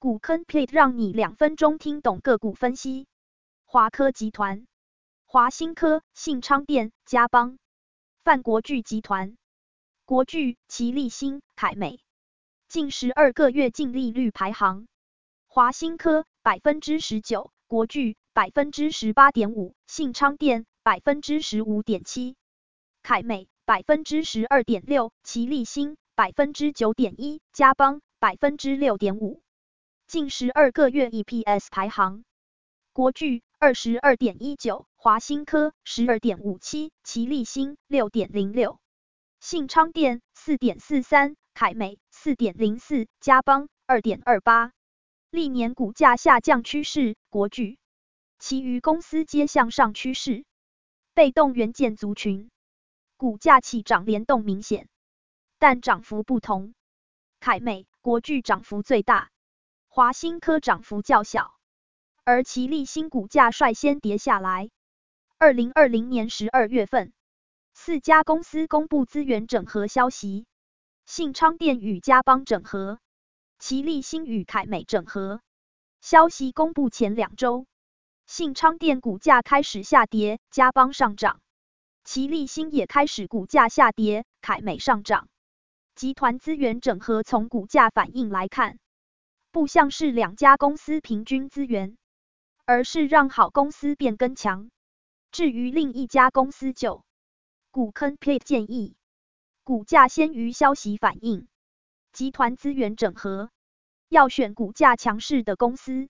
股坑 plate 让你两分钟听懂个股分析。华科集团、华新科、信昌电、嘉邦、泛国巨集团、国巨、齐立新、凯美。近十二个月净利率排行：华新科百分之十九，国巨百分之十八点五，信昌电百分之十五点七，凯美百分之十二点六，齐立新百分之九点一，嘉邦百分之六点五。近十二个月 EPS 排行：国巨二十二点一九，华新科十二点五七，奇力新六点零六，信昌电四点四三，凯美四点零四，嘉邦二点二八。历年股价下降趋势，国巨，其余公司皆向上趋势。被动元件族群股价起涨联动明显，但涨幅不同，凯美、国巨涨幅最大。华新科涨幅较小，而奇力新股价率先跌下来。二零二零年十二月份，四家公司公布资源整合消息，信昌电与嘉邦整合，奇力新与凯美整合。消息公布前两周，信昌电股价开始下跌，嘉邦上涨；奇力新也开始股价下跌，凯美上涨。集团资源整合从股价反应来看，不像是两家公司平均资源，而是让好公司变更强。至于另一家公司就股坑 plate 建议，股价先于消息反应，集团资源整合，要选股价强势的公司。